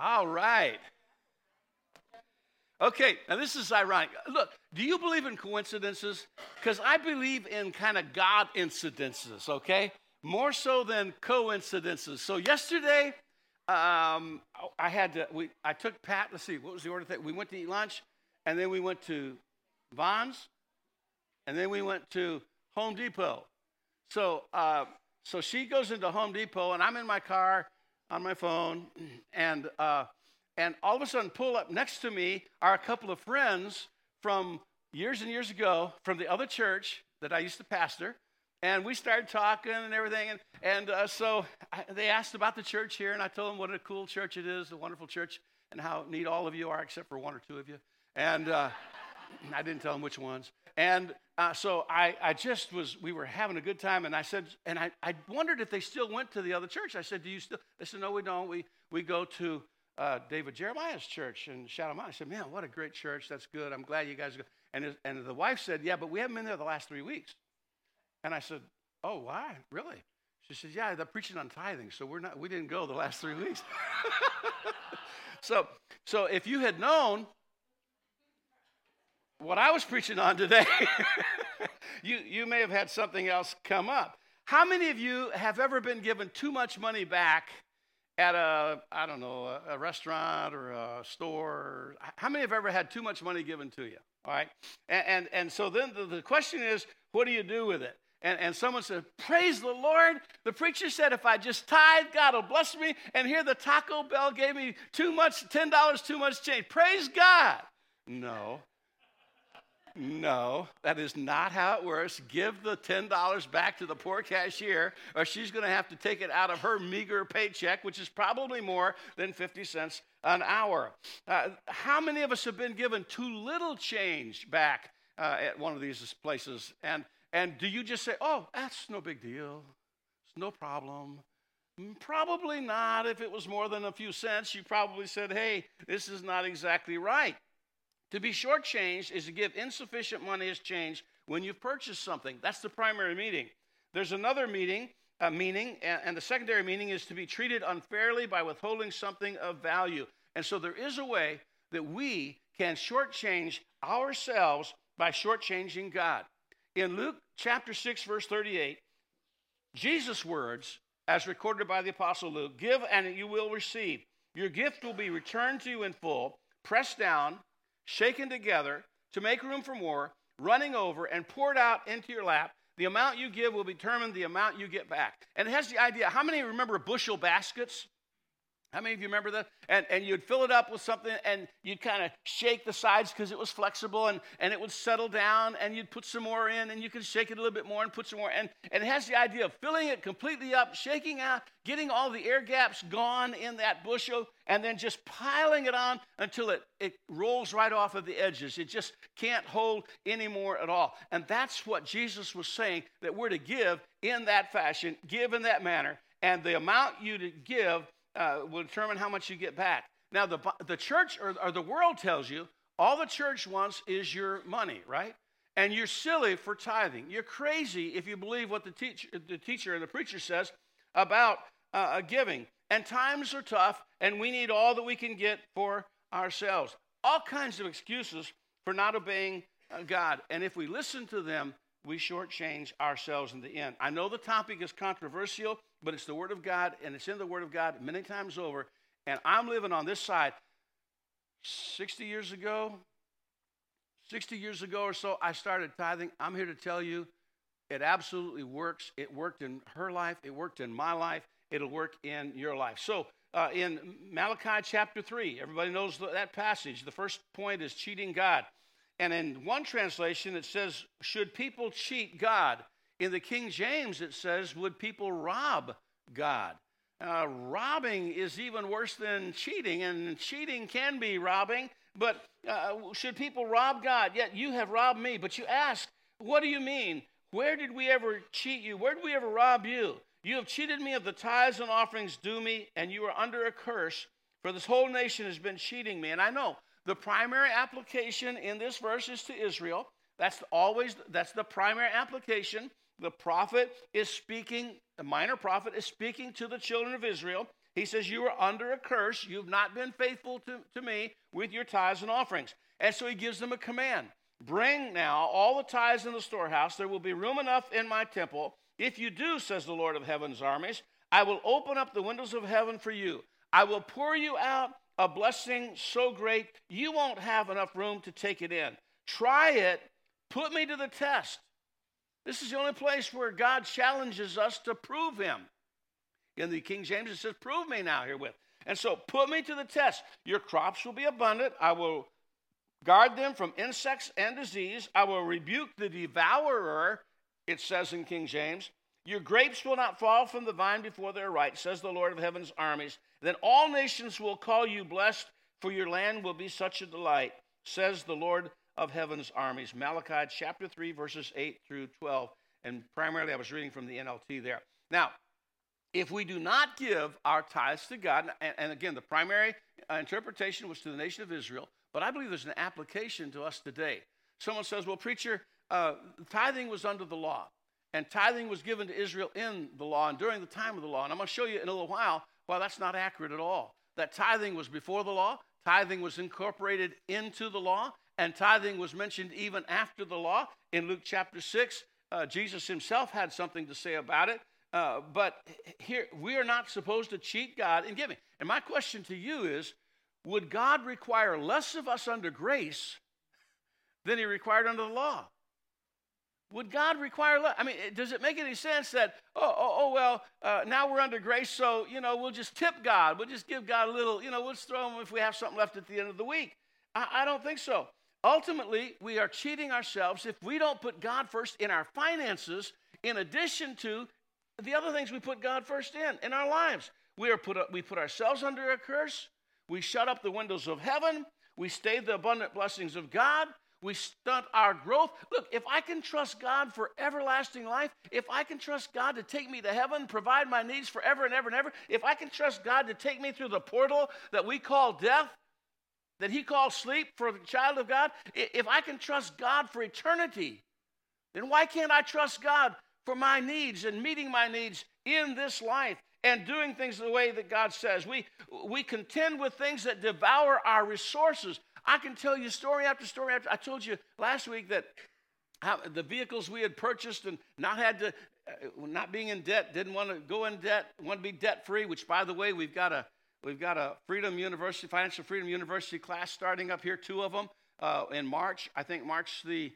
All right. Okay, now this is ironic. Look, do you believe in coincidences? Because I believe in kind of God incidences, okay? More so than coincidences. So yesterday, um, I had to, we, I took Pat, let's see, what was the order thing? We went to eat lunch, and then we went to Vons, and then we went to Home Depot. So, uh, so she goes into Home Depot, and I'm in my car on my phone, and uh, and all of a sudden, pull up next to me are a couple of friends from years and years ago from the other church that I used to pastor. And we started talking and everything. And, and uh, so I, they asked about the church here, and I told them what a cool church it is, a wonderful church, and how neat all of you are, except for one or two of you. And uh, I didn't tell them which ones. And uh, so I, I just was, we were having a good time. And I said, and I, I wondered if they still went to the other church. I said, Do you still? They said, No, we don't. We, we go to uh, David Jeremiah's church in Shadow Mountain. I said, Man, what a great church. That's good. I'm glad you guys go. And, his, and the wife said, Yeah, but we haven't been there the last three weeks. And I said, Oh, why? Really? She said, Yeah, they're preaching on tithing, so we're not, we didn't go the last three weeks. so, so if you had known what I was preaching on today, you, you may have had something else come up. How many of you have ever been given too much money back at a, I don't know, a, a restaurant or a store? How many have ever had too much money given to you? All right. And, and, and so then the, the question is, what do you do with it? And, and someone said, Praise the Lord. The preacher said, If I just tithe, God will bless me. And here the Taco Bell gave me too much, $10 too much change. Praise God. No. No, that is not how it works. Give the $10 back to the poor cashier, or she's going to have to take it out of her meager paycheck, which is probably more than 50 cents an hour. Uh, how many of us have been given too little change back uh, at one of these places? And, and do you just say, oh, that's no big deal? It's no problem. Mm, probably not. If it was more than a few cents, you probably said, hey, this is not exactly right. To be shortchanged is to give insufficient money as change when you've purchased something. That's the primary meaning. There's another meaning, uh, meaning, and, and the secondary meaning is to be treated unfairly by withholding something of value. And so there is a way that we can shortchange ourselves by shortchanging God. In Luke chapter 6, verse 38, Jesus' words, as recorded by the Apostle Luke, give and you will receive. Your gift will be returned to you in full, pressed down shaken together to make room for more, running over, and poured out into your lap. The amount you give will determine the amount you get back. And it has the idea how many remember bushel baskets? How many of you remember that? And, and you'd fill it up with something and you'd kind of shake the sides because it was flexible and, and it would settle down and you'd put some more in and you could shake it a little bit more and put some more in. And it has the idea of filling it completely up, shaking out, getting all the air gaps gone in that bushel, and then just piling it on until it, it rolls right off of the edges. It just can't hold anymore at all. And that's what Jesus was saying that we're to give in that fashion, give in that manner. And the amount you give uh, will determine how much you get back. Now, the, the church or, or the world tells you all the church wants is your money, right? And you're silly for tithing. You're crazy if you believe what the, teach, the teacher and the preacher says about uh, giving. And times are tough, and we need all that we can get for ourselves. All kinds of excuses for not obeying uh, God. And if we listen to them, we shortchange ourselves in the end. I know the topic is controversial, but it's the Word of God, and it's in the Word of God many times over. And I'm living on this side. 60 years ago, 60 years ago or so, I started tithing. I'm here to tell you it absolutely works. It worked in her life, it worked in my life, it'll work in your life. So, uh, in Malachi chapter 3, everybody knows that passage. The first point is cheating God. And in one translation, it says, Should people cheat God? In the King James, it says, Would people rob God? Uh, robbing is even worse than cheating, and cheating can be robbing, but uh, should people rob God? Yet you have robbed me. But you ask, What do you mean? Where did we ever cheat you? Where did we ever rob you? You have cheated me of the tithes and offerings due me, and you are under a curse, for this whole nation has been cheating me. And I know the primary application in this verse is to Israel. That's always that's the primary application. The prophet is speaking, the minor prophet is speaking to the children of Israel. He says, You are under a curse. You've not been faithful to, to me with your tithes and offerings. And so he gives them a command Bring now all the tithes in the storehouse. There will be room enough in my temple. If you do, says the Lord of heaven's armies, I will open up the windows of heaven for you. I will pour you out a blessing so great you won't have enough room to take it in. Try it. Put me to the test. This is the only place where God challenges us to prove him. In the King James, it says, Prove me now herewith. And so, put me to the test. Your crops will be abundant. I will guard them from insects and disease. I will rebuke the devourer, it says in King James. Your grapes will not fall from the vine before they're ripe, says the Lord of heaven's armies. Then all nations will call you blessed, for your land will be such a delight, says the Lord of heaven's armies. Malachi chapter 3, verses 8 through 12. And primarily, I was reading from the NLT there. Now, if we do not give our tithes to God, and, and again, the primary uh, interpretation was to the nation of Israel, but I believe there's an application to us today. Someone says, well, preacher, uh, tithing was under the law, and tithing was given to Israel in the law and during the time of the law. And I'm going to show you in a little while why that's not accurate at all. That tithing was before the law, tithing was incorporated into the law, and tithing was mentioned even after the law. In Luke chapter 6, uh, Jesus himself had something to say about it. Uh, but here, we are not supposed to cheat God in giving. And my question to you is would God require less of us under grace than he required under the law? Would God require less? I mean, does it make any sense that, oh, oh, oh well, uh, now we're under grace, so, you know, we'll just tip God. We'll just give God a little, you know, we'll just throw him if we have something left at the end of the week. I, I don't think so. Ultimately, we are cheating ourselves if we don't put God first in our finances, in addition to the other things we put God first in in our lives. We are put we put ourselves under a curse. We shut up the windows of heaven. We stay the abundant blessings of God. We stunt our growth. Look, if I can trust God for everlasting life, if I can trust God to take me to heaven, provide my needs forever and ever and ever, if I can trust God to take me through the portal that we call death, that He calls sleep for the child of God, if I can trust God for eternity, then why can't I trust God for my needs and meeting my needs in this life and doing things the way that God says. We, we contend with things that devour our resources. I can tell you story after story after. I told you last week that how, the vehicles we had purchased and not had to, uh, not being in debt, didn't want to go in debt, want to be debt free. Which, by the way, we've got a we've got a Freedom University, Financial Freedom University class starting up here, two of them uh, in March. I think March the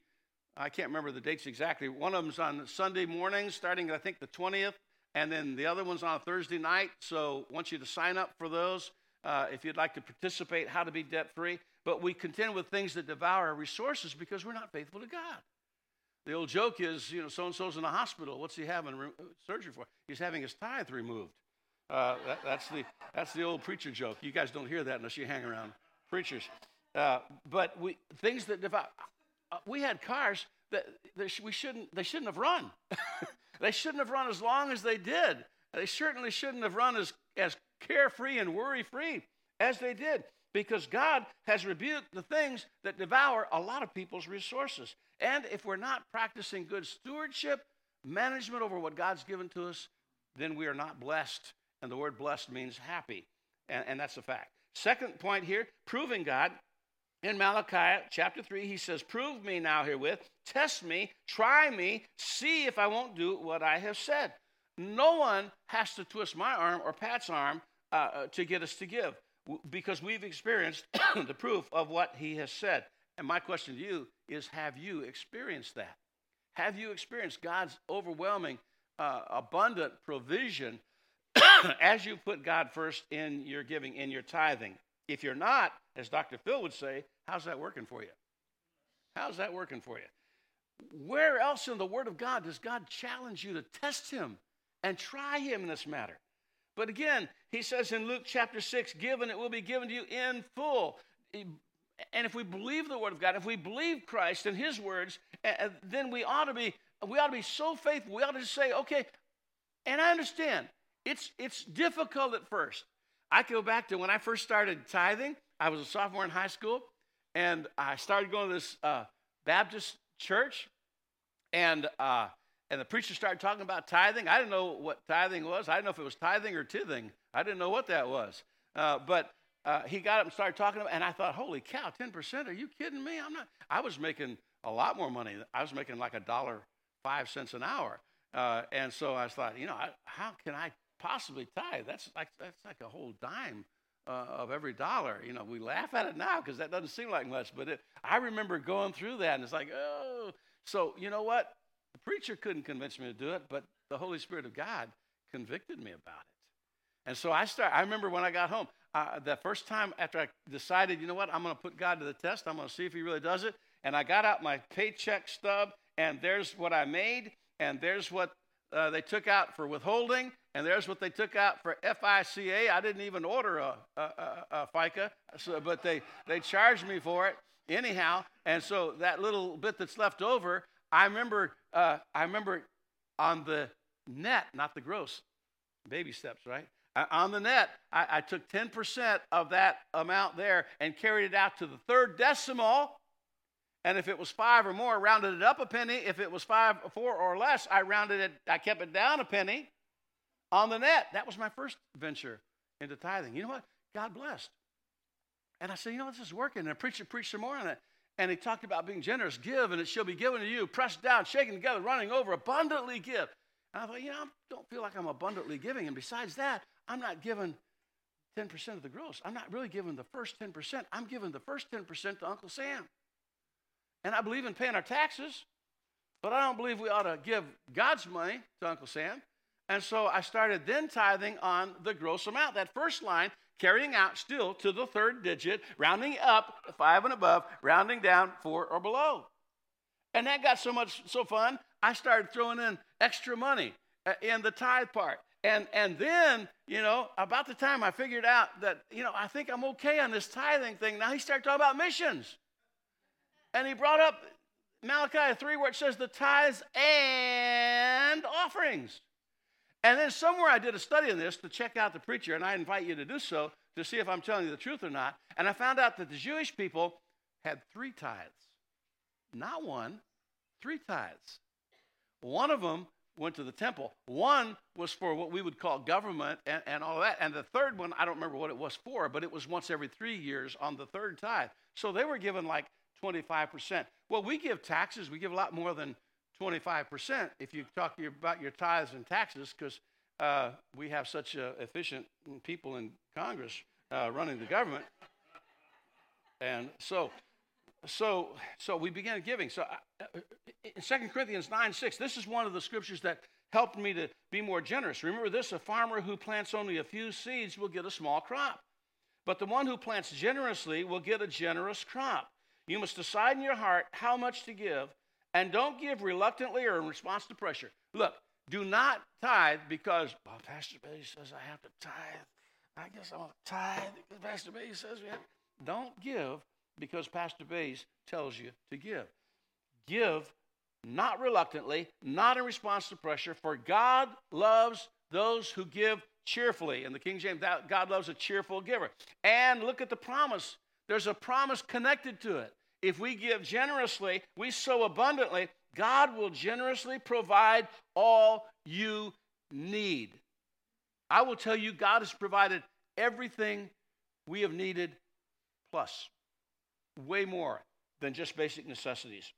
I can't remember the dates exactly. One of them's on Sunday morning, starting I think the 20th, and then the other one's on Thursday night. So I want you to sign up for those uh, if you'd like to participate, how to be debt free. But we contend with things that devour our resources because we're not faithful to God. The old joke is, you know, so and so's in the hospital. What's he having re- surgery for? He's having his tithe removed. Uh, that, that's the that's the old preacher joke. You guys don't hear that unless you hang around preachers. Uh, but we things that devour. Uh, we had cars that, that we shouldn't they shouldn't have run. they shouldn't have run as long as they did. They certainly shouldn't have run as, as carefree and worry free as they did because God has rebuked the things that devour a lot of people's resources. And if we're not practicing good stewardship, management over what God's given to us, then we are not blessed. And the word blessed means happy. And, and that's a fact. Second point here proving God in Malachi chapter 3, he says, Prove me now herewith, test me, try me, see if I won't do what I have said. No one has to twist my arm or Pat's arm uh, uh to get us to give because we've experienced the proof of what he has said. And my question to you is Have you experienced that? Have you experienced God's overwhelming, uh, abundant provision as you put God first in your giving, in your tithing? If you're not, as Dr. Phil would say, how's that working for you? How's that working for you? Where else in the Word of God does God challenge you to test Him and try Him in this matter? But again, He says in Luke chapter 6, given, it will be given to you in full. And if we believe the Word of God, if we believe Christ and His words, then we ought to be we ought to be so faithful. We ought to say, okay, and I understand it's it's difficult at first. I go back to when I first started tithing. I was a sophomore in high school, and I started going to this uh, Baptist church, and uh, and the preacher started talking about tithing. I didn't know what tithing was. I didn't know if it was tithing or tithing. I didn't know what that was. Uh, but uh, he got up and started talking about, and I thought, holy cow, 10%? Are you kidding me? I'm not. I was making a lot more money. I was making like a dollar five cents an hour. Uh, and so I thought, you know, I, how can I possibly tithe? That's like that's like a whole dime uh, of every dollar. You know, we laugh at it now because that doesn't seem like much, but it, I remember going through that, and it's like, oh. So you know what? The preacher couldn't convince me to do it, but the Holy Spirit of God convicted me about it. And so I start. I remember when I got home, the first time after I decided, you know what, I'm going to put God to the test. I'm going to see if He really does it. And I got out my paycheck stub, and there's what I made, and there's what uh, they took out for withholding, and there's what they took out for FICA. I didn't even order a, a, a, a FICA, so, but they, they charged me for it anyhow. And so that little bit that's left over, I remember, uh, I remember on the net, not the gross, baby steps, right? Uh, on the net, I, I took 10% of that amount there and carried it out to the third decimal and if it was five or more, I rounded it up a penny. If it was five, four or less, I rounded it, I kept it down a penny on the net. That was my first venture into tithing. You know what? God blessed. And I said, you know, this is working. And I preached, preached some more on it. And he talked about being generous. Give, and it shall be given to you. Pressed down, shaken together, running over, abundantly give. And I thought, you know, I don't feel like I'm abundantly giving. And besides that, I'm not giving 10% of the gross. I'm not really giving the first 10%. I'm giving the first 10% to Uncle Sam. And I believe in paying our taxes, but I don't believe we ought to give God's money to Uncle Sam. And so I started then tithing on the gross amount. That first line, carrying out still to the third digit, rounding up five and above, rounding down four or below. And that got so much so fun, I started throwing in extra money uh, in the tithe part. And, and then, you know, about the time I figured out that, you know, I think I'm okay on this tithing thing, now he started talking about missions. And he brought up Malachi 3, where it says the tithes and offerings. And then somewhere I did a study on this to check out the preacher, and I invite you to do so to see if I'm telling you the truth or not. And I found out that the Jewish people had three tithes. Not one, three tithes. One of them went to the temple. One was for what we would call government and, and all that. And the third one, I don't remember what it was for, but it was once every three years on the third tithe. So they were given like 25%. Well, we give taxes, we give a lot more than 25% if you talk about your tithes and taxes because uh, we have such uh, efficient people in Congress uh, running the government. And so, so, so we began giving. So uh, uh, in 2 Corinthians 9 6, this is one of the scriptures that helped me to be more generous. Remember this a farmer who plants only a few seeds will get a small crop, but the one who plants generously will get a generous crop. You must decide in your heart how much to give, and don't give reluctantly or in response to pressure. Look, do not tithe because well, Pastor Betty says I have to tithe. I guess I'm going to tithe because Pastor Betty says we have. to. Don't give because Pastor Bays tells you to give. Give not reluctantly, not in response to pressure, for God loves those who give cheerfully. In the King James, God loves a cheerful giver. And look at the promise. There's a promise connected to it. If we give generously, we sow abundantly, God will generously provide all you need. I will tell you, God has provided everything we have needed, plus way more than just basic necessities.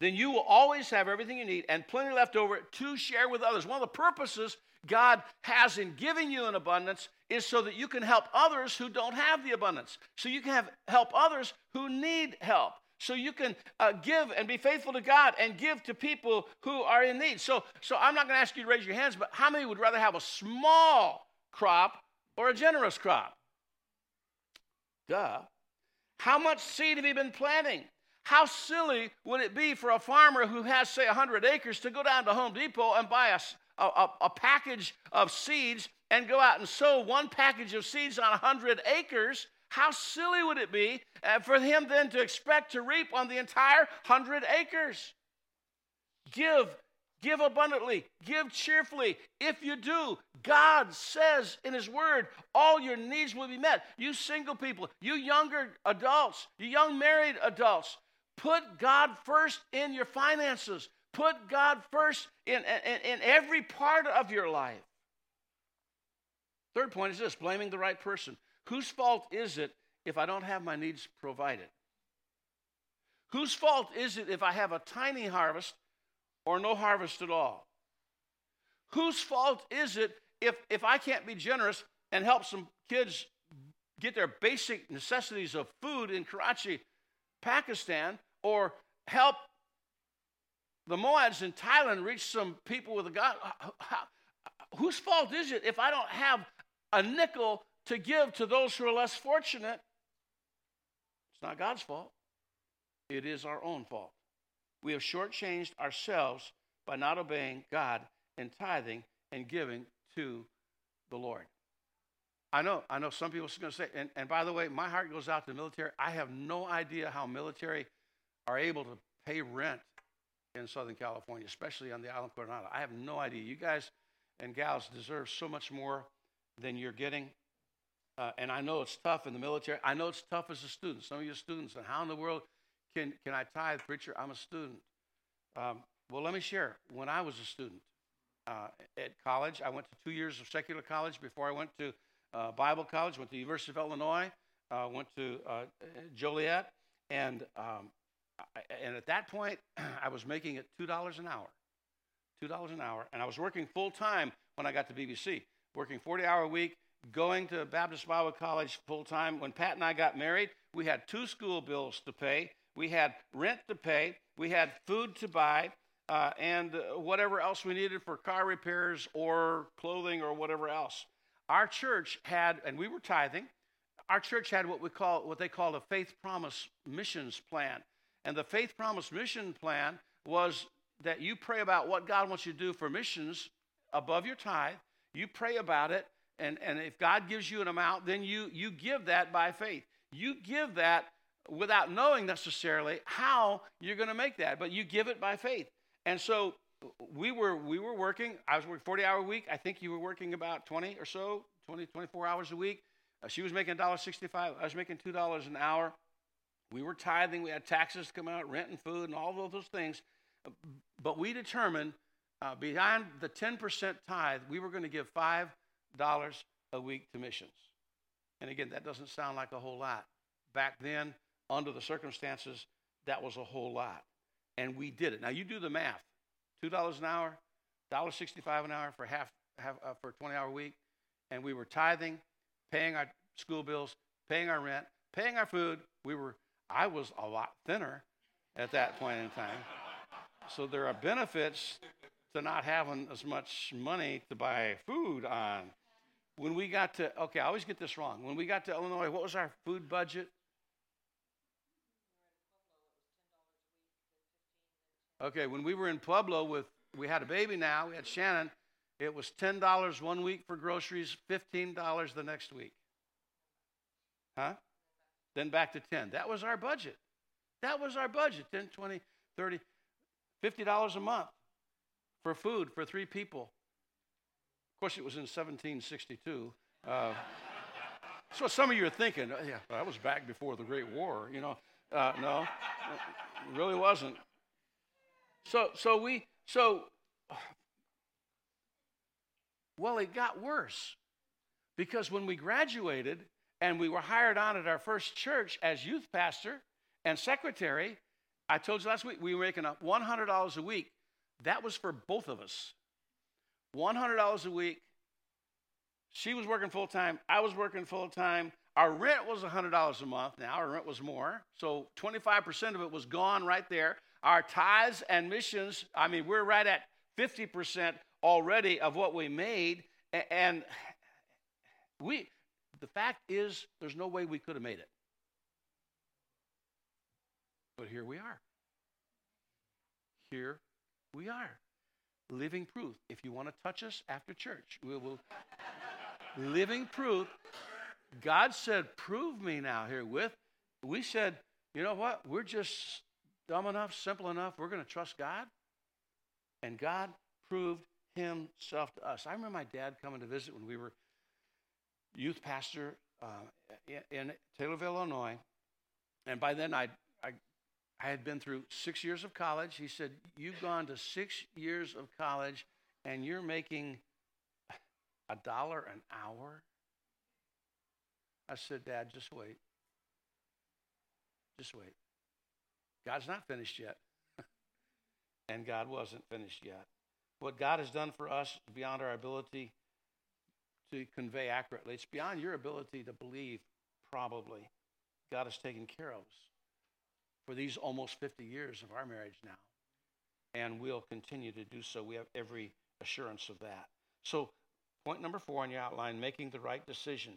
Then you will always have everything you need and plenty left over to share with others. One of the purposes God has in giving you an abundance is so that you can help others who don't have the abundance. So you can have, help others who need help. So you can uh, give and be faithful to God and give to people who are in need. So, so I'm not going to ask you to raise your hands, but how many would rather have a small crop or a generous crop? Duh. How much seed have you been planting? How silly would it be for a farmer who has, say, 100 acres to go down to Home Depot and buy a, a, a package of seeds and go out and sow one package of seeds on 100 acres, how silly would it be uh, for him then to expect to reap on the entire 100 acres? Give, give abundantly, give cheerfully. If you do, God says in His Word, all your needs will be met. You single people, you younger adults, you young married adults, put God first in your finances. Put God first in, in, in every part of your life. Third point is this blaming the right person. Whose fault is it if I don't have my needs provided? Whose fault is it if I have a tiny harvest or no harvest at all? Whose fault is it if, if I can't be generous and help some kids get their basic necessities of food in Karachi, Pakistan, or help the Moads in Thailand reach some people with a God? Whose fault is it if I don't have a nickel to give to those who are less fortunate? It's not God's fault. It is our own fault. We have shortchanged ourselves by not obeying God and tithing and giving to the Lord. I know, I know some people are going to say, and, and by the way, my heart goes out to the military. I have no idea how military are able to pay rent in Southern California, especially on the island of Coronado. I have no idea. You guys and gals deserve so much more than you're getting. Uh, and I know it's tough in the military. I know it's tough as a student. Some of you students, and how in the world can, can I tithe, preacher? I'm a student. Um, well, let me share. When I was a student uh, at college, I went to two years of secular college before I went to uh, Bible college, went to the University of Illinois, uh, went to uh, Joliet, and um, and at that point, I was making it two dollars an hour, two dollars an hour, and I was working full time when I got to BBC, working forty hour a week, going to Baptist Bible College full time. When Pat and I got married, we had two school bills to pay, we had rent to pay, we had food to buy, uh, and whatever else we needed for car repairs or clothing or whatever else. Our church had, and we were tithing. Our church had what we call what they called a faith promise missions plan. And the faith promise mission plan was that you pray about what God wants you to do for missions above your tithe. You pray about it, and, and if God gives you an amount, then you, you give that by faith. You give that without knowing necessarily how you're going to make that, but you give it by faith. And so we were we were working. I was working 40 hour week. I think you were working about 20 or so, 20 24 hours a week. Uh, she was making $1.65. I was making $2 an hour. We were tithing. We had taxes come out, rent and food, and all of those things. But we determined uh, beyond the 10% tithe, we were going to give $5 a week to missions. And again, that doesn't sound like a whole lot. Back then, under the circumstances, that was a whole lot. And we did it. Now, you do the math $2 an hour, $1.65 an hour for half, half uh, for a 20 hour week. And we were tithing, paying our school bills, paying our rent, paying our food. We were, I was a lot thinner at that point in time. So there are benefits to not having as much money to buy food on. When we got to, okay, I always get this wrong. When we got to Illinois, what was our food budget? Okay, when we were in Pueblo with, we had a baby now, we had Shannon, it was $10 one week for groceries, $15 the next week. Huh? Then back to 10. That was our budget. That was our budget 10, 20, 30, $50 a month for food for three people. Of course, it was in 1762. Uh, so some of you are thinking, oh, yeah, that was back before the Great War. You know, uh, no, it really wasn't. So, so we, so, well, it got worse because when we graduated and we were hired on at our first church as youth pastor and secretary, I told you last week we were making $100 a week. That was for both of us. $100 a week. She was working full time. I was working full time. Our rent was $100 a month. Now our rent was more. So 25% of it was gone right there. Our tithes and missions, I mean, we're right at 50% already of what we made. And we, the fact is, there's no way we could have made it. But here we are. Here we are. Living proof. If you want to touch us after church, we will. living proof. God said, Prove me now herewith. We said, You know what? We're just dumb enough, simple enough. We're going to trust God. And God proved himself to us. I remember my dad coming to visit when we were youth pastor uh, in, Taylorville, Illinois. And by then, I, I I had been through six years of college. He said, You've gone to six years of college and you're making a dollar an hour? I said, Dad, just wait. Just wait. God's not finished yet. and God wasn't finished yet. What God has done for us beyond our ability to convey accurately, it's beyond your ability to believe, probably. God has taken care of us for these almost 50 years of our marriage now. And we'll continue to do so. We have every assurance of that. So, point number four on your outline making the right decision.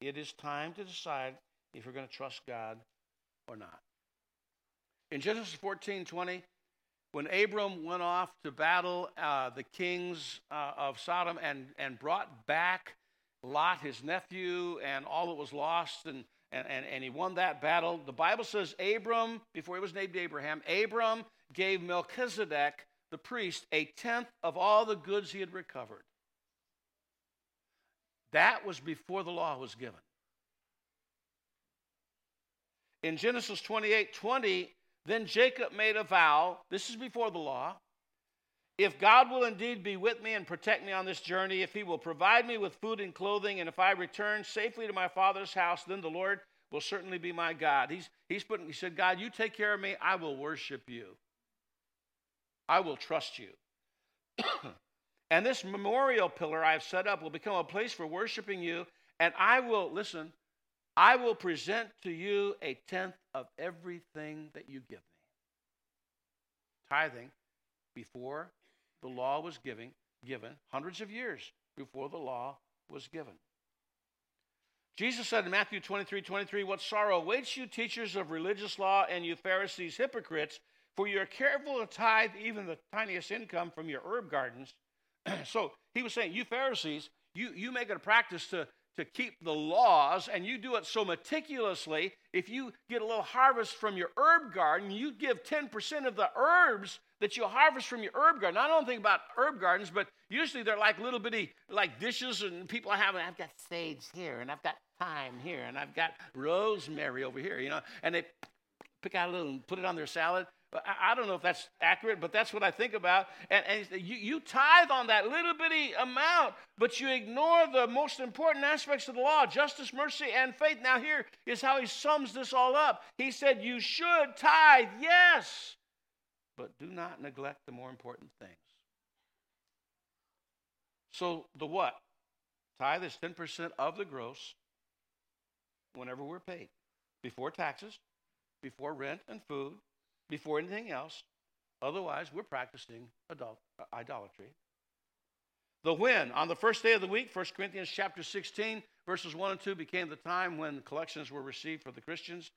It is time to decide if you're going to trust God or not. In Genesis 14 20, when Abram went off to battle uh, the kings uh, of Sodom and, and brought back Lot, his nephew, and all that was lost, and, and, and, and he won that battle, the Bible says Abram, before he was named Abraham, Abram gave Melchizedek, the priest, a tenth of all the goods he had recovered. That was before the law was given. In Genesis 28 20, then Jacob made a vow. This is before the law. If God will indeed be with me and protect me on this journey, if he will provide me with food and clothing, and if I return safely to my father's house, then the Lord will certainly be my God. He's, he's putting, he said, God, you take care of me, I will worship you. I will trust you. and this memorial pillar I have set up will become a place for worshiping you, and I will, listen, I will present to you a tenth of everything that you give me. Tithing before the law was giving, given, hundreds of years before the law was given. Jesus said in Matthew 23 23, What sorrow awaits you, teachers of religious law, and you Pharisees, hypocrites, for you are careful to tithe even the tiniest income from your herb gardens. so he was saying, You Pharisees, you, you make it a practice to, to keep the laws, and you do it so meticulously. If you get a little harvest from your herb garden, you give 10% of the herbs that you harvest from your herb garden. I don't think about herb gardens, but usually they're like little bitty like dishes, and people have. I've got sage here, and I've got thyme here, and I've got rosemary over here. You know, and they pick out a little and put it on their salad. I don't know if that's accurate, but that's what I think about. And, and you, you tithe on that little bitty amount, but you ignore the most important aspects of the law justice, mercy, and faith. Now, here is how he sums this all up. He said, You should tithe, yes, but do not neglect the more important things. So, the what? Tithe is 10% of the gross whenever we're paid, before taxes, before rent and food before anything else. Otherwise, we're practicing adult, uh, idolatry. The when, on the first day of the week, 1 Corinthians chapter 16, verses 1 and 2 became the time when collections were received for the Christians.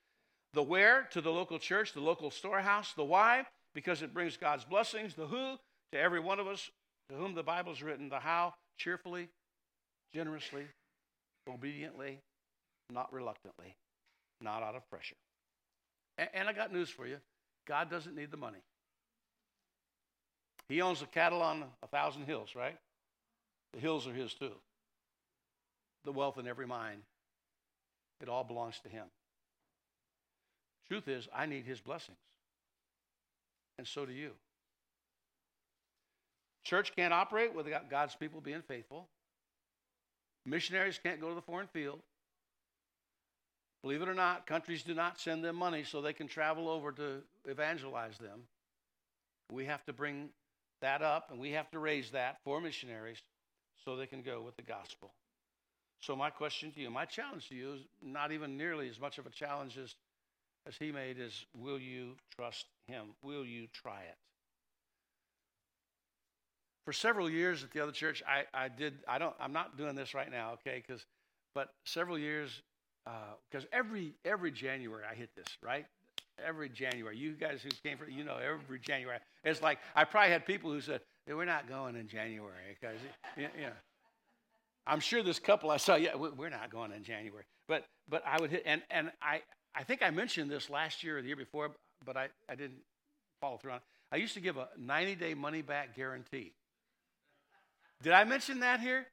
The where, to the local church, the local storehouse. The why, because it brings God's blessings. The who, to every one of us to whom the Bible is written. The how, cheerfully, generously, obediently, not reluctantly, not out of pressure. And, and I got news for you. God doesn't need the money. He owns the cattle on a thousand hills, right? The hills are his too. The wealth in every mine. It all belongs to him. Truth is, I need his blessings. And so do you. Church can't operate without God's people being faithful. Missionaries can't go to the foreign field. Believe it or not, countries do not send them money so they can travel over to evangelize them. We have to bring that up and we have to raise that for missionaries so they can go with the gospel. So, my question to you, my challenge to you is not even nearly as much of a challenge as, as he made is will you trust him? Will you try it? For several years at the other church, I, I did, I don't, I'm not doing this right now, okay, because, but several years because uh, every every January I hit this right. Every January, you guys who came from, you know, every January, it's like I probably had people who said, hey, "We're not going in January," because you know, I'm sure this couple I saw, yeah, we're not going in January, but but I would hit, and and I I think I mentioned this last year or the year before, but I I didn't follow through on. it. I used to give a 90 day money back guarantee. Did I mention that here?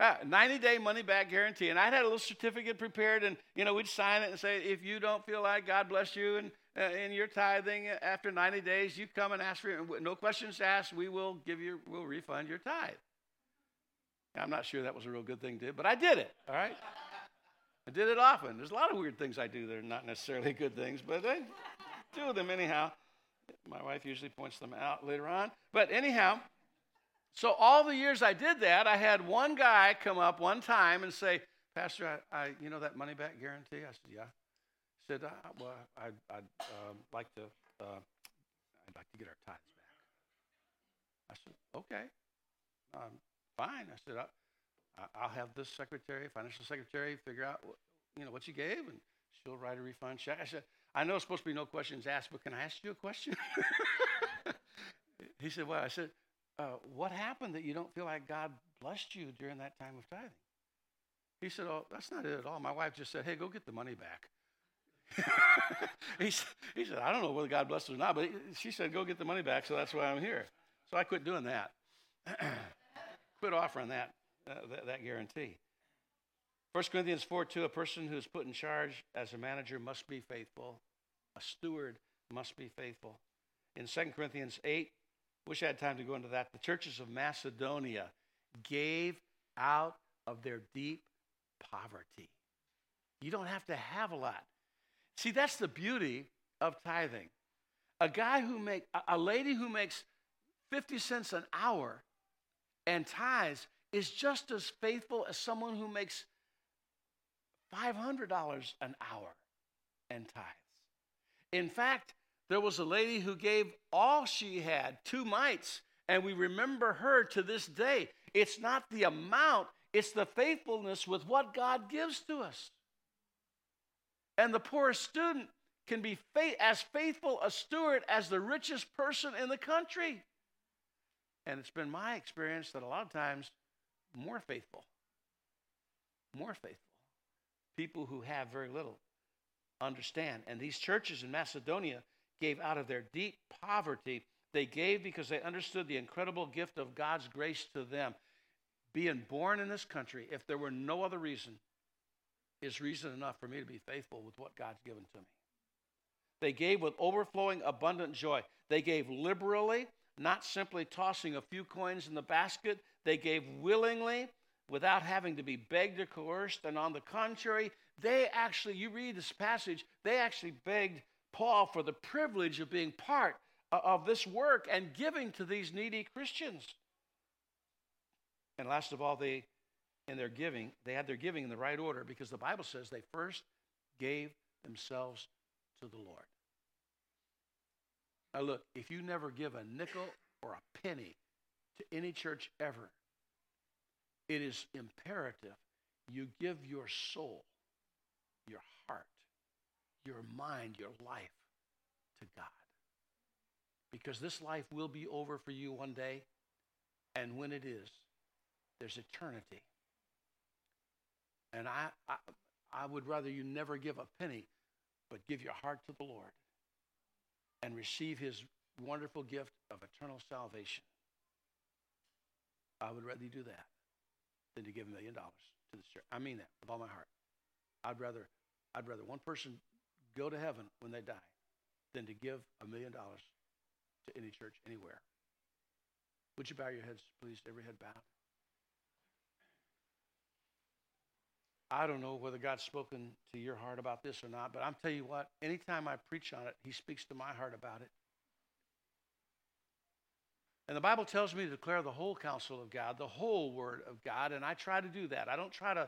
Uh, 90 day money back guarantee. And I had a little certificate prepared, and you know, we'd sign it and say, if you don't feel like God bless you, and uh, in your tithing after 90 days, you come and ask for it. No questions asked. We will give you, we'll refund your tithe. I'm not sure that was a real good thing to do, but I did it. All right. I did it often. There's a lot of weird things I do that are not necessarily good things, but I do them anyhow. My wife usually points them out later on. But anyhow, so all the years I did that, I had one guy come up one time and say, Pastor, I, I you know that money back guarantee? I said, yeah. He said, uh, well, I'd, I'd um, like to, uh, I'd like to get our tithes back. I said, okay, um, fine. I said, I, will have this secretary, financial secretary, figure out, what, you know, what you gave, and she'll write a refund check. I said, I know it's supposed to be no questions asked, but can I ask you a question? he said, well, I said, uh, what happened that you don't feel like God blessed you during that time of tithing? He said, Oh, that's not it at all. My wife just said, Hey, go get the money back. he, he said, I don't know whether God blessed us or not, but she said, Go get the money back, so that's why I'm here. So I quit doing that. quit offering that, uh, that, that guarantee. 1 Corinthians 4 2, a person who is put in charge as a manager must be faithful. A steward must be faithful. In 2 Corinthians 8, wish I had time to go into that. The churches of Macedonia gave out of their deep poverty. You don't have to have a lot. See, that's the beauty of tithing. A guy who make a lady who makes 50 cents an hour and tithes is just as faithful as someone who makes $500 an hour and tithes. In fact, there was a lady who gave all she had, two mites, and we remember her to this day. It's not the amount, it's the faithfulness with what God gives to us. And the poorest student can be as faithful a steward as the richest person in the country. And it's been my experience that a lot of times, more faithful, more faithful. People who have very little understand. And these churches in Macedonia gave out of their deep poverty. They gave because they understood the incredible gift of God's grace to them being born in this country, if there were no other reason, is reason enough for me to be faithful with what God's given to me. They gave with overflowing, abundant joy. They gave liberally, not simply tossing a few coins in the basket. They gave willingly, without having to be begged or coerced. And on the contrary, they actually, you read this passage, they actually begged Paul for the privilege of being part of this work and giving to these needy Christians. And last of all, they, in their giving, they had their giving in the right order because the Bible says they first gave themselves to the Lord. Now, look, if you never give a nickel or a penny to any church ever, it is imperative you give your soul, your heart, your mind, your life to God. Because this life will be over for you one day, and when it is, there's eternity. And I, I, I would rather you never give a penny, but give your heart to the Lord and receive his wonderful gift of eternal salvation. I would rather do that than to give a million dollars to the church. I mean that with all my heart. I'd rather, I'd rather one person go to heaven when they die than to give a million dollars to any church anywhere. Would you bow your heads, please? Every head bowed. I don't know whether God's spoken to your heart about this or not, but I'm telling you what, anytime I preach on it, he speaks to my heart about it. And the Bible tells me to declare the whole counsel of God, the whole word of God, and I try to do that. I don't try to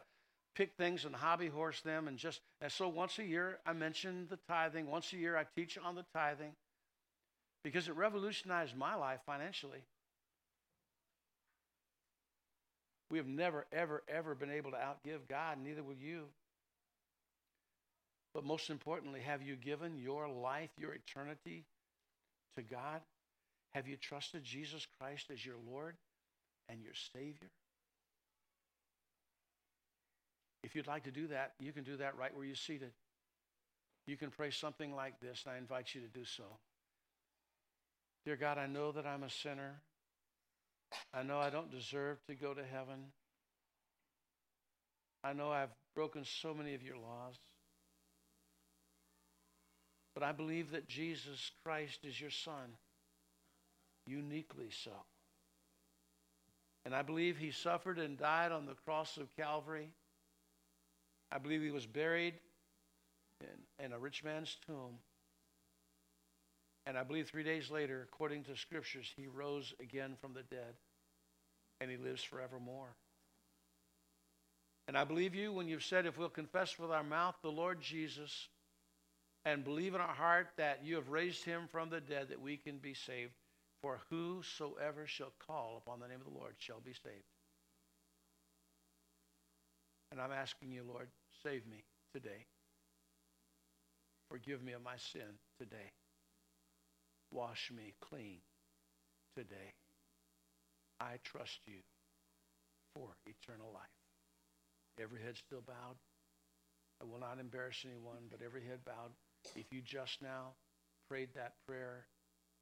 pick things and hobby horse them and just and so once a year I mention the tithing. Once a year I teach on the tithing because it revolutionized my life financially. We have never, ever, ever been able to outgive God, neither will you. But most importantly, have you given your life, your eternity to God? Have you trusted Jesus Christ as your Lord and your Savior? If you'd like to do that, you can do that right where you're seated. You can pray something like this, and I invite you to do so. Dear God, I know that I'm a sinner. I know I don't deserve to go to heaven. I know I've broken so many of your laws. But I believe that Jesus Christ is your son, uniquely so. And I believe he suffered and died on the cross of Calvary. I believe he was buried in, in a rich man's tomb. And I believe three days later, according to scriptures, he rose again from the dead and he lives forevermore. And I believe you when you've said, if we'll confess with our mouth the Lord Jesus and believe in our heart that you have raised him from the dead, that we can be saved. For whosoever shall call upon the name of the Lord shall be saved. And I'm asking you, Lord, save me today. Forgive me of my sin today. Wash me clean today. I trust you for eternal life. Every head still bowed. I will not embarrass anyone, but every head bowed. If you just now prayed that prayer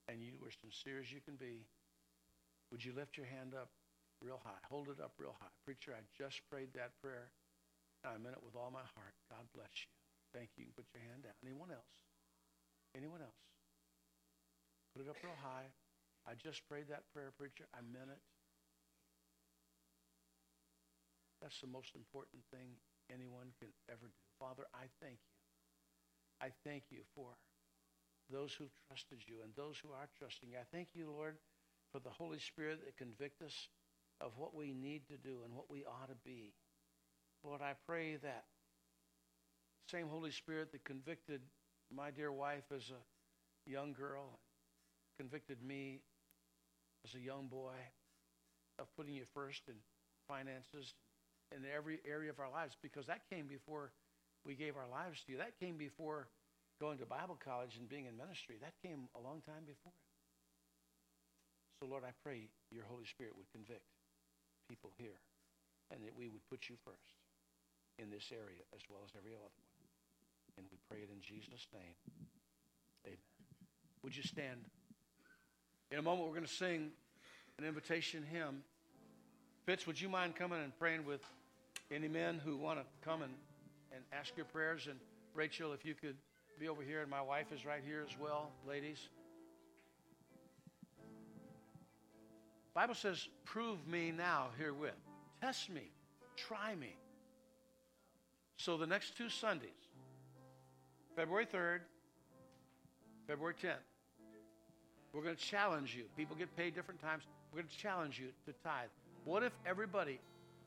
and you were sincere as you can be, would you lift your hand up real high? Hold it up real high. Preacher, I just prayed that prayer. I meant it with all my heart. God bless you. Thank you. You put your hand down. Anyone else? Anyone else? Put it up real high. I just prayed that prayer, preacher. I meant it. That's the most important thing anyone can ever do. Father, I thank you. I thank you for those who've trusted you and those who are trusting you. I thank you, Lord, for the Holy Spirit that convict us of what we need to do and what we ought to be. Lord, I pray that same Holy Spirit that convicted my dear wife as a young girl, convicted me as a young boy of putting you first in finances in every area of our lives because that came before we gave our lives to you. That came before going to Bible college and being in ministry. That came a long time before. So, Lord, I pray your Holy Spirit would convict people here and that we would put you first in this area as well as every other one. And we pray it in Jesus' name. Amen. Would you stand? In a moment, we're going to sing an invitation hymn. Fitz, would you mind coming and praying with any men who want to come and, and ask your prayers? And Rachel, if you could be over here, and my wife is right here as well, ladies. Bible says, prove me now herewith. Test me. Try me. So the next two Sundays, February 3rd, February 10th, we're going to challenge you. People get paid different times. We're going to challenge you to tithe. What if everybody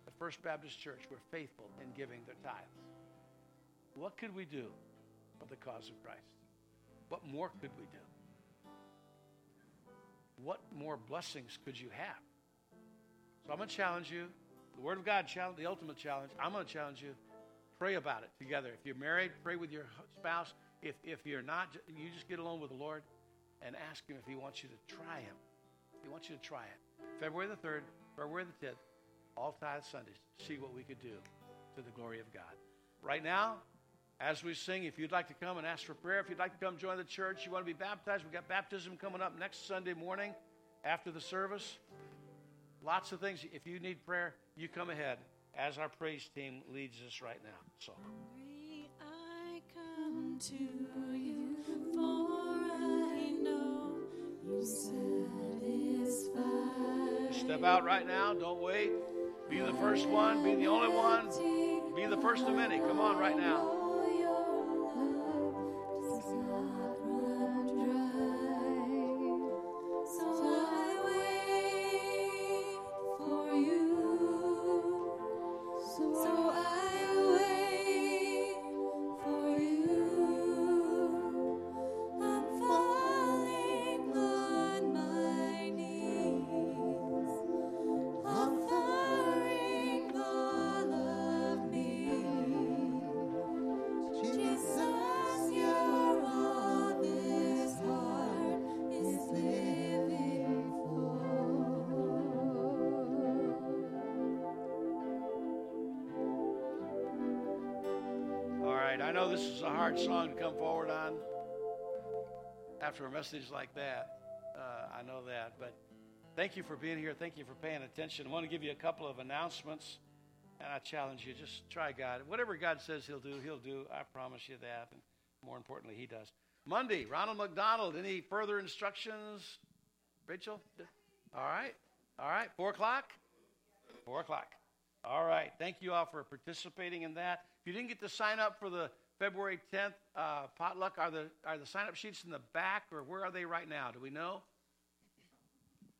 at First Baptist Church were faithful in giving their tithes? What could we do? Of the cause of Christ. What more could we do? What more blessings could you have? So I'm going to challenge you. The Word of God, challenge, the ultimate challenge. I'm going to challenge you. Pray about it together. If you're married, pray with your spouse. If, if you're not, you just get alone with the Lord and ask Him if He wants you to try Him. He wants you to try it. February the 3rd, February the 10th, all tithe Sundays. See what we could do to the glory of God. Right now, as we sing, if you'd like to come and ask for prayer, if you'd like to come join the church, you want to be baptized, we've got baptism coming up next Sunday morning after the service. Lots of things. If you need prayer, you come ahead as our praise team leads us right now. So. I come to you, for I know you satisfy. Step out right now. Don't wait. Be the first one. Be the only one. Be the first of many. Come on right now. Message like that. Uh, I know that. But thank you for being here. Thank you for paying attention. I want to give you a couple of announcements. And I challenge you, just try God. Whatever God says He'll do, He'll do. I promise you that. And more importantly, He does. Monday, Ronald McDonald. Any further instructions, Rachel? All right. All right. Four o'clock? Four o'clock. All right. Thank you all for participating in that. If you didn't get to sign up for the February 10th uh, potluck, are the, are the sign up sheets in the back or where are they right now? Do we know?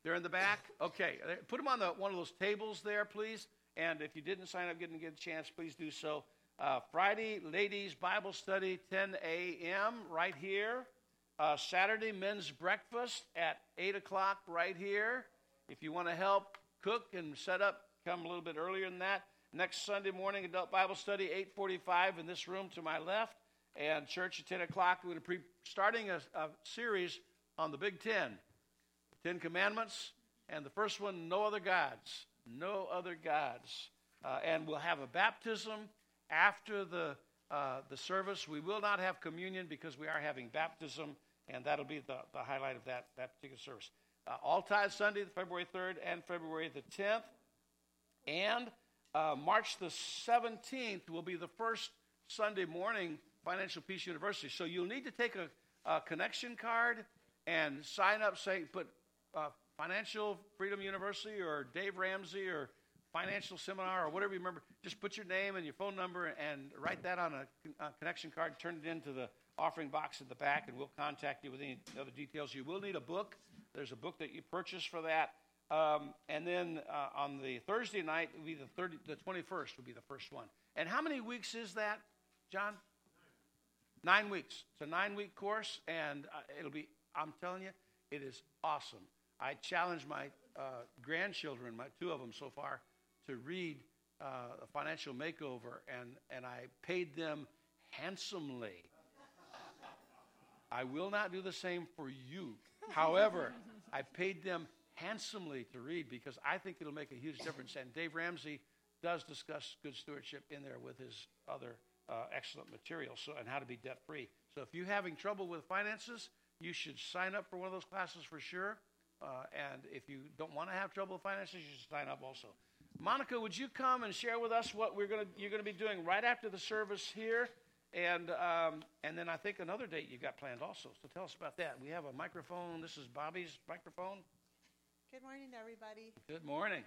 They're in the back? Okay. Put them on the, one of those tables there, please. And if you didn't sign up, didn't get a chance, please do so. Uh, Friday, ladies' Bible study, 10 a.m., right here. Uh, Saturday, men's breakfast at 8 o'clock, right here. If you want to help cook and set up, come a little bit earlier than that. Next Sunday morning, adult Bible study, 8:45 in this room to my left, and church at 10 o'clock. We're going to be starting a, a series on the Big Ten. the Ten Commandments, and the first one, no other gods. No other gods. Uh, and we'll have a baptism after the, uh, the service. We will not have communion because we are having baptism, and that'll be the, the highlight of that, that particular service. Uh, All Tithe Sunday, February 3rd and February the 10th. And uh, March the 17th will be the first Sunday morning Financial Peace University. So you'll need to take a, a connection card and sign up, say, put uh, Financial Freedom University or Dave Ramsey or Financial Seminar or whatever you remember, just put your name and your phone number and write that on a, a connection card, turn it into the offering box at the back, and we'll contact you with any other details. You will need a book. There's a book that you purchase for that. Um, and then uh, on the Thursday night, will be the 30, the 21st will be the first one. And how many weeks is that, John? Nine weeks. It's a nine week course, and uh, it'll be, I'm telling you, it is awesome. I challenged my uh, grandchildren, my two of them so far, to read uh, a financial makeover, and, and I paid them handsomely. I will not do the same for you. However, I paid them handsomely to read because I think it'll make a huge difference. And Dave Ramsey does discuss good stewardship in there with his other uh, excellent material so, and how to be debt free. So if you're having trouble with finances, you should sign up for one of those classes for sure. Uh, and if you don't want to have trouble with finances, you should sign up also. Monica, would you come and share with us what we're gonna, you're going to be doing right after the service here? And, um, and then I think another date you've got planned also. So tell us about that. We have a microphone. This is Bobby's microphone. Good morning, everybody. Good morning.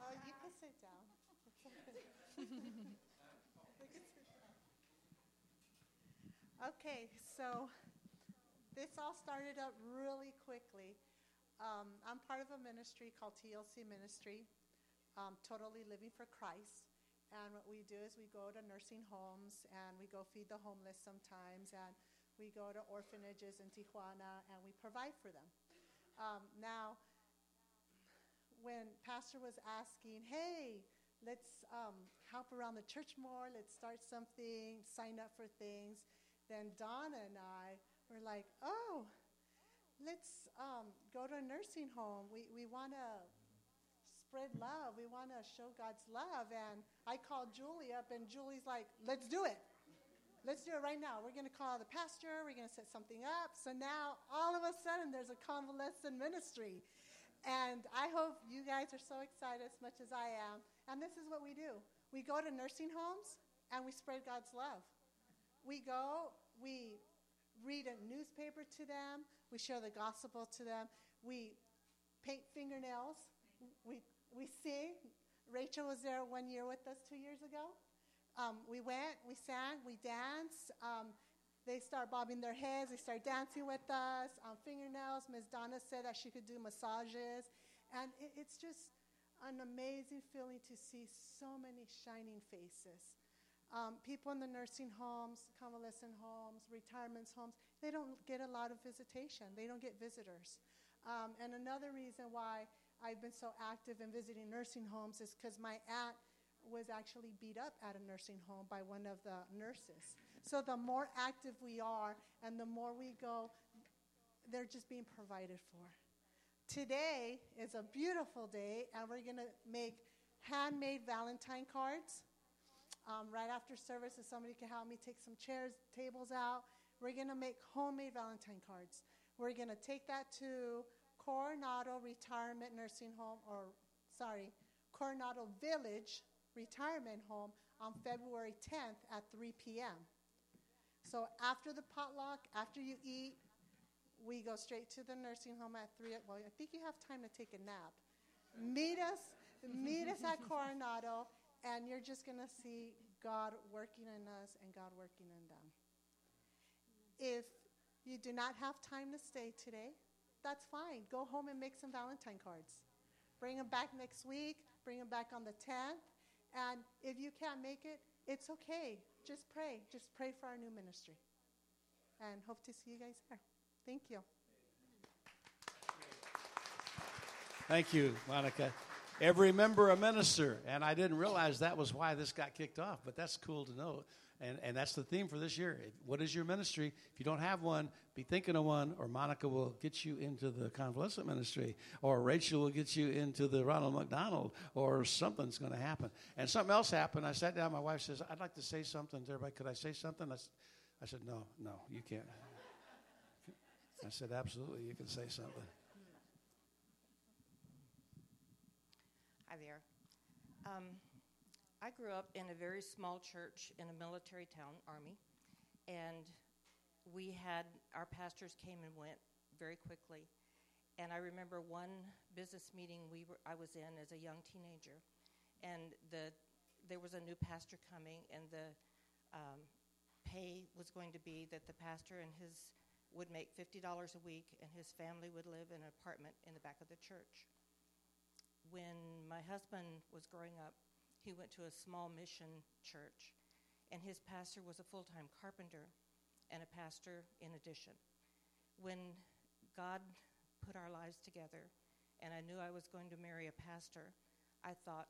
Oh, you can sit down. okay, so this all started up really quickly. Um, I'm part of a ministry called TLC Ministry, um, Totally Living for Christ. And what we do is we go to nursing homes and we go feed the homeless sometimes, and we go to orphanages in Tijuana and we provide for them. Um, now, when Pastor was asking, hey, let's um, help around the church more, let's start something, sign up for things, then Donna and I were like, oh, let's um, go to a nursing home. We, we want to spread love. We want to show God's love. And I called Julie up, and Julie's like, let's do it. Let's do it right now. We're going to call the pastor. We're going to set something up. So now, all of a sudden, there's a convalescent ministry. And I hope you guys are so excited as much as I am. And this is what we do we go to nursing homes and we spread God's love. We go, we read a newspaper to them, we share the gospel to them. We paint fingernails. We, we sing. Rachel was there one year with us two years ago. Um, we went, we sang, we danced. Um, they start bobbing their heads. They start dancing with us on fingernails. Ms. Donna said that she could do massages. And it, it's just an amazing feeling to see so many shining faces. Um, people in the nursing homes, convalescent homes, retirement homes, they don't get a lot of visitation. They don't get visitors. Um, and another reason why I've been so active in visiting nursing homes is because my aunt was actually beat up at a nursing home by one of the nurses. So the more active we are and the more we go, they're just being provided for. Today is a beautiful day, and we're going to make handmade Valentine cards um, right after service, if somebody can help me take some chairs, tables out, we're going to make homemade Valentine cards. We're going to take that to Coronado Retirement Nursing Home, or sorry, Coronado Village Retirement Home on February 10th at 3 p.m. So after the potluck, after you eat, we go straight to the nursing home at three. Well, I think you have time to take a nap. Meet us, meet us at Coronado, and you're just going to see God working in us and God working in them. If you do not have time to stay today, that's fine. Go home and make some Valentine cards. Bring them back next week. Bring them back on the 10th. And if you can't make it, it's okay. Just pray. Just pray for our new ministry. And hope to see you guys there. Thank you. Thank you, Monica. Every member a minister, and I didn't realize that was why this got kicked off, but that's cool to know. And, and that's the theme for this year. What is your ministry? If you don't have one, be thinking of one, or Monica will get you into the convalescent ministry, or Rachel will get you into the Ronald McDonald, or something's going to happen. And something else happened. I sat down, my wife says, I'd like to say something to everybody. Could I say something? I, I said, No, no, you can't. I said, Absolutely, you can say something. Hi there. Um, I grew up in a very small church in a military town, Army, and we had our pastors came and went very quickly. And I remember one business meeting we were, I was in as a young teenager, and the there was a new pastor coming, and the um, pay was going to be that the pastor and his would make fifty dollars a week, and his family would live in an apartment in the back of the church. When my husband was growing up, he went to a small mission church, and his pastor was a full time carpenter and a pastor in addition. When God put our lives together, and I knew I was going to marry a pastor, I thought,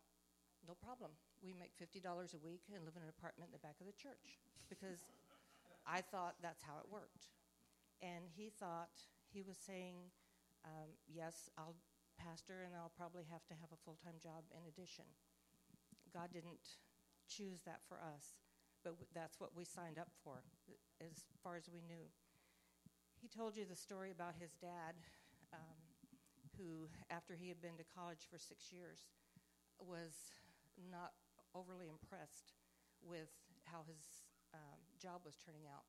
no problem. We make $50 a week and live in an apartment in the back of the church because I thought that's how it worked. And he thought, he was saying, um, yes, I'll pastor and I'll probably have to have a full time job in addition. God didn't choose that for us, but that's what we signed up for, as far as we knew. He told you the story about his dad, um, who, after he had been to college for six years, was not overly impressed with how his um, job was turning out.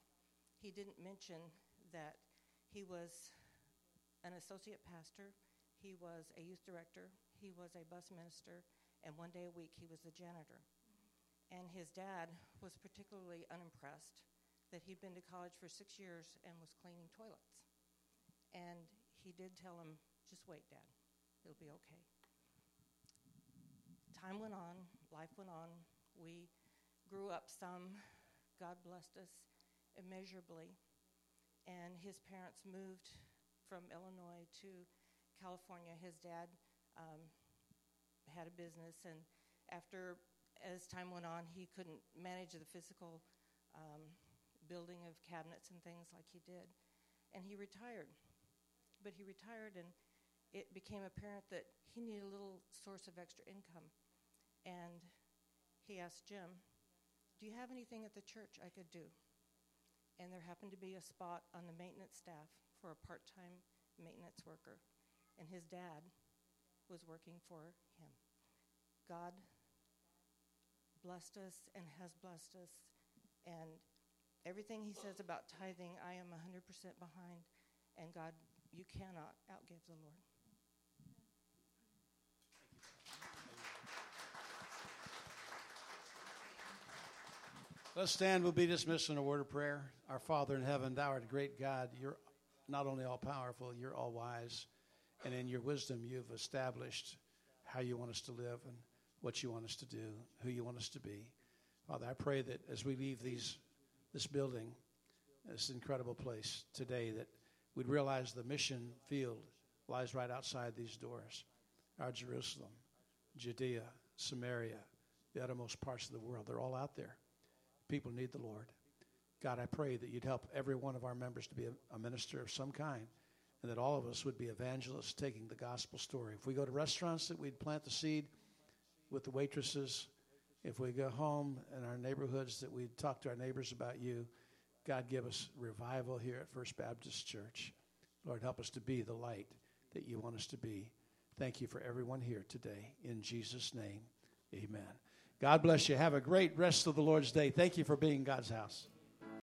He didn't mention that he was an associate pastor, he was a youth director, he was a bus minister, and one day a week he was the janitor. And his dad was particularly unimpressed that he'd been to college for six years and was cleaning toilets. And he did tell him, just wait, Dad, it'll be okay. Time went on, life went on. We grew up some. God blessed us immeasurably. And his parents moved from Illinois to California. His dad um, had a business, and after as time went on, he couldn't manage the physical um, building of cabinets and things like he did, and he retired. But he retired, and it became apparent that he needed a little source of extra income, and he asked Jim, "Do you have anything at the church I could do?" And there happened to be a spot on the maintenance staff for a part-time maintenance worker, and his dad was working for him. God blessed us and has blessed us, and everything He says about tithing, I am 100% behind. And God, you cannot outgive the Lord. Let's stand. We'll be dismissed in a word of prayer. Our Father in heaven, thou art a great God. You're not only all powerful, you're all wise. And in your wisdom, you've established how you want us to live and what you want us to do, who you want us to be. Father, I pray that as we leave these, this building, this incredible place today, that we'd realize the mission field lies right outside these doors. Our Jerusalem, Judea, Samaria, the uttermost parts of the world, they're all out there. People need the Lord. God, I pray that you'd help every one of our members to be a, a minister of some kind and that all of us would be evangelists taking the gospel story. If we go to restaurants, that we'd plant the seed with the waitresses. If we go home in our neighborhoods, that we'd talk to our neighbors about you. God, give us revival here at First Baptist Church. Lord, help us to be the light that you want us to be. Thank you for everyone here today. In Jesus' name, amen. God bless you. Have a great rest of the Lord's day. Thank you for being God's house.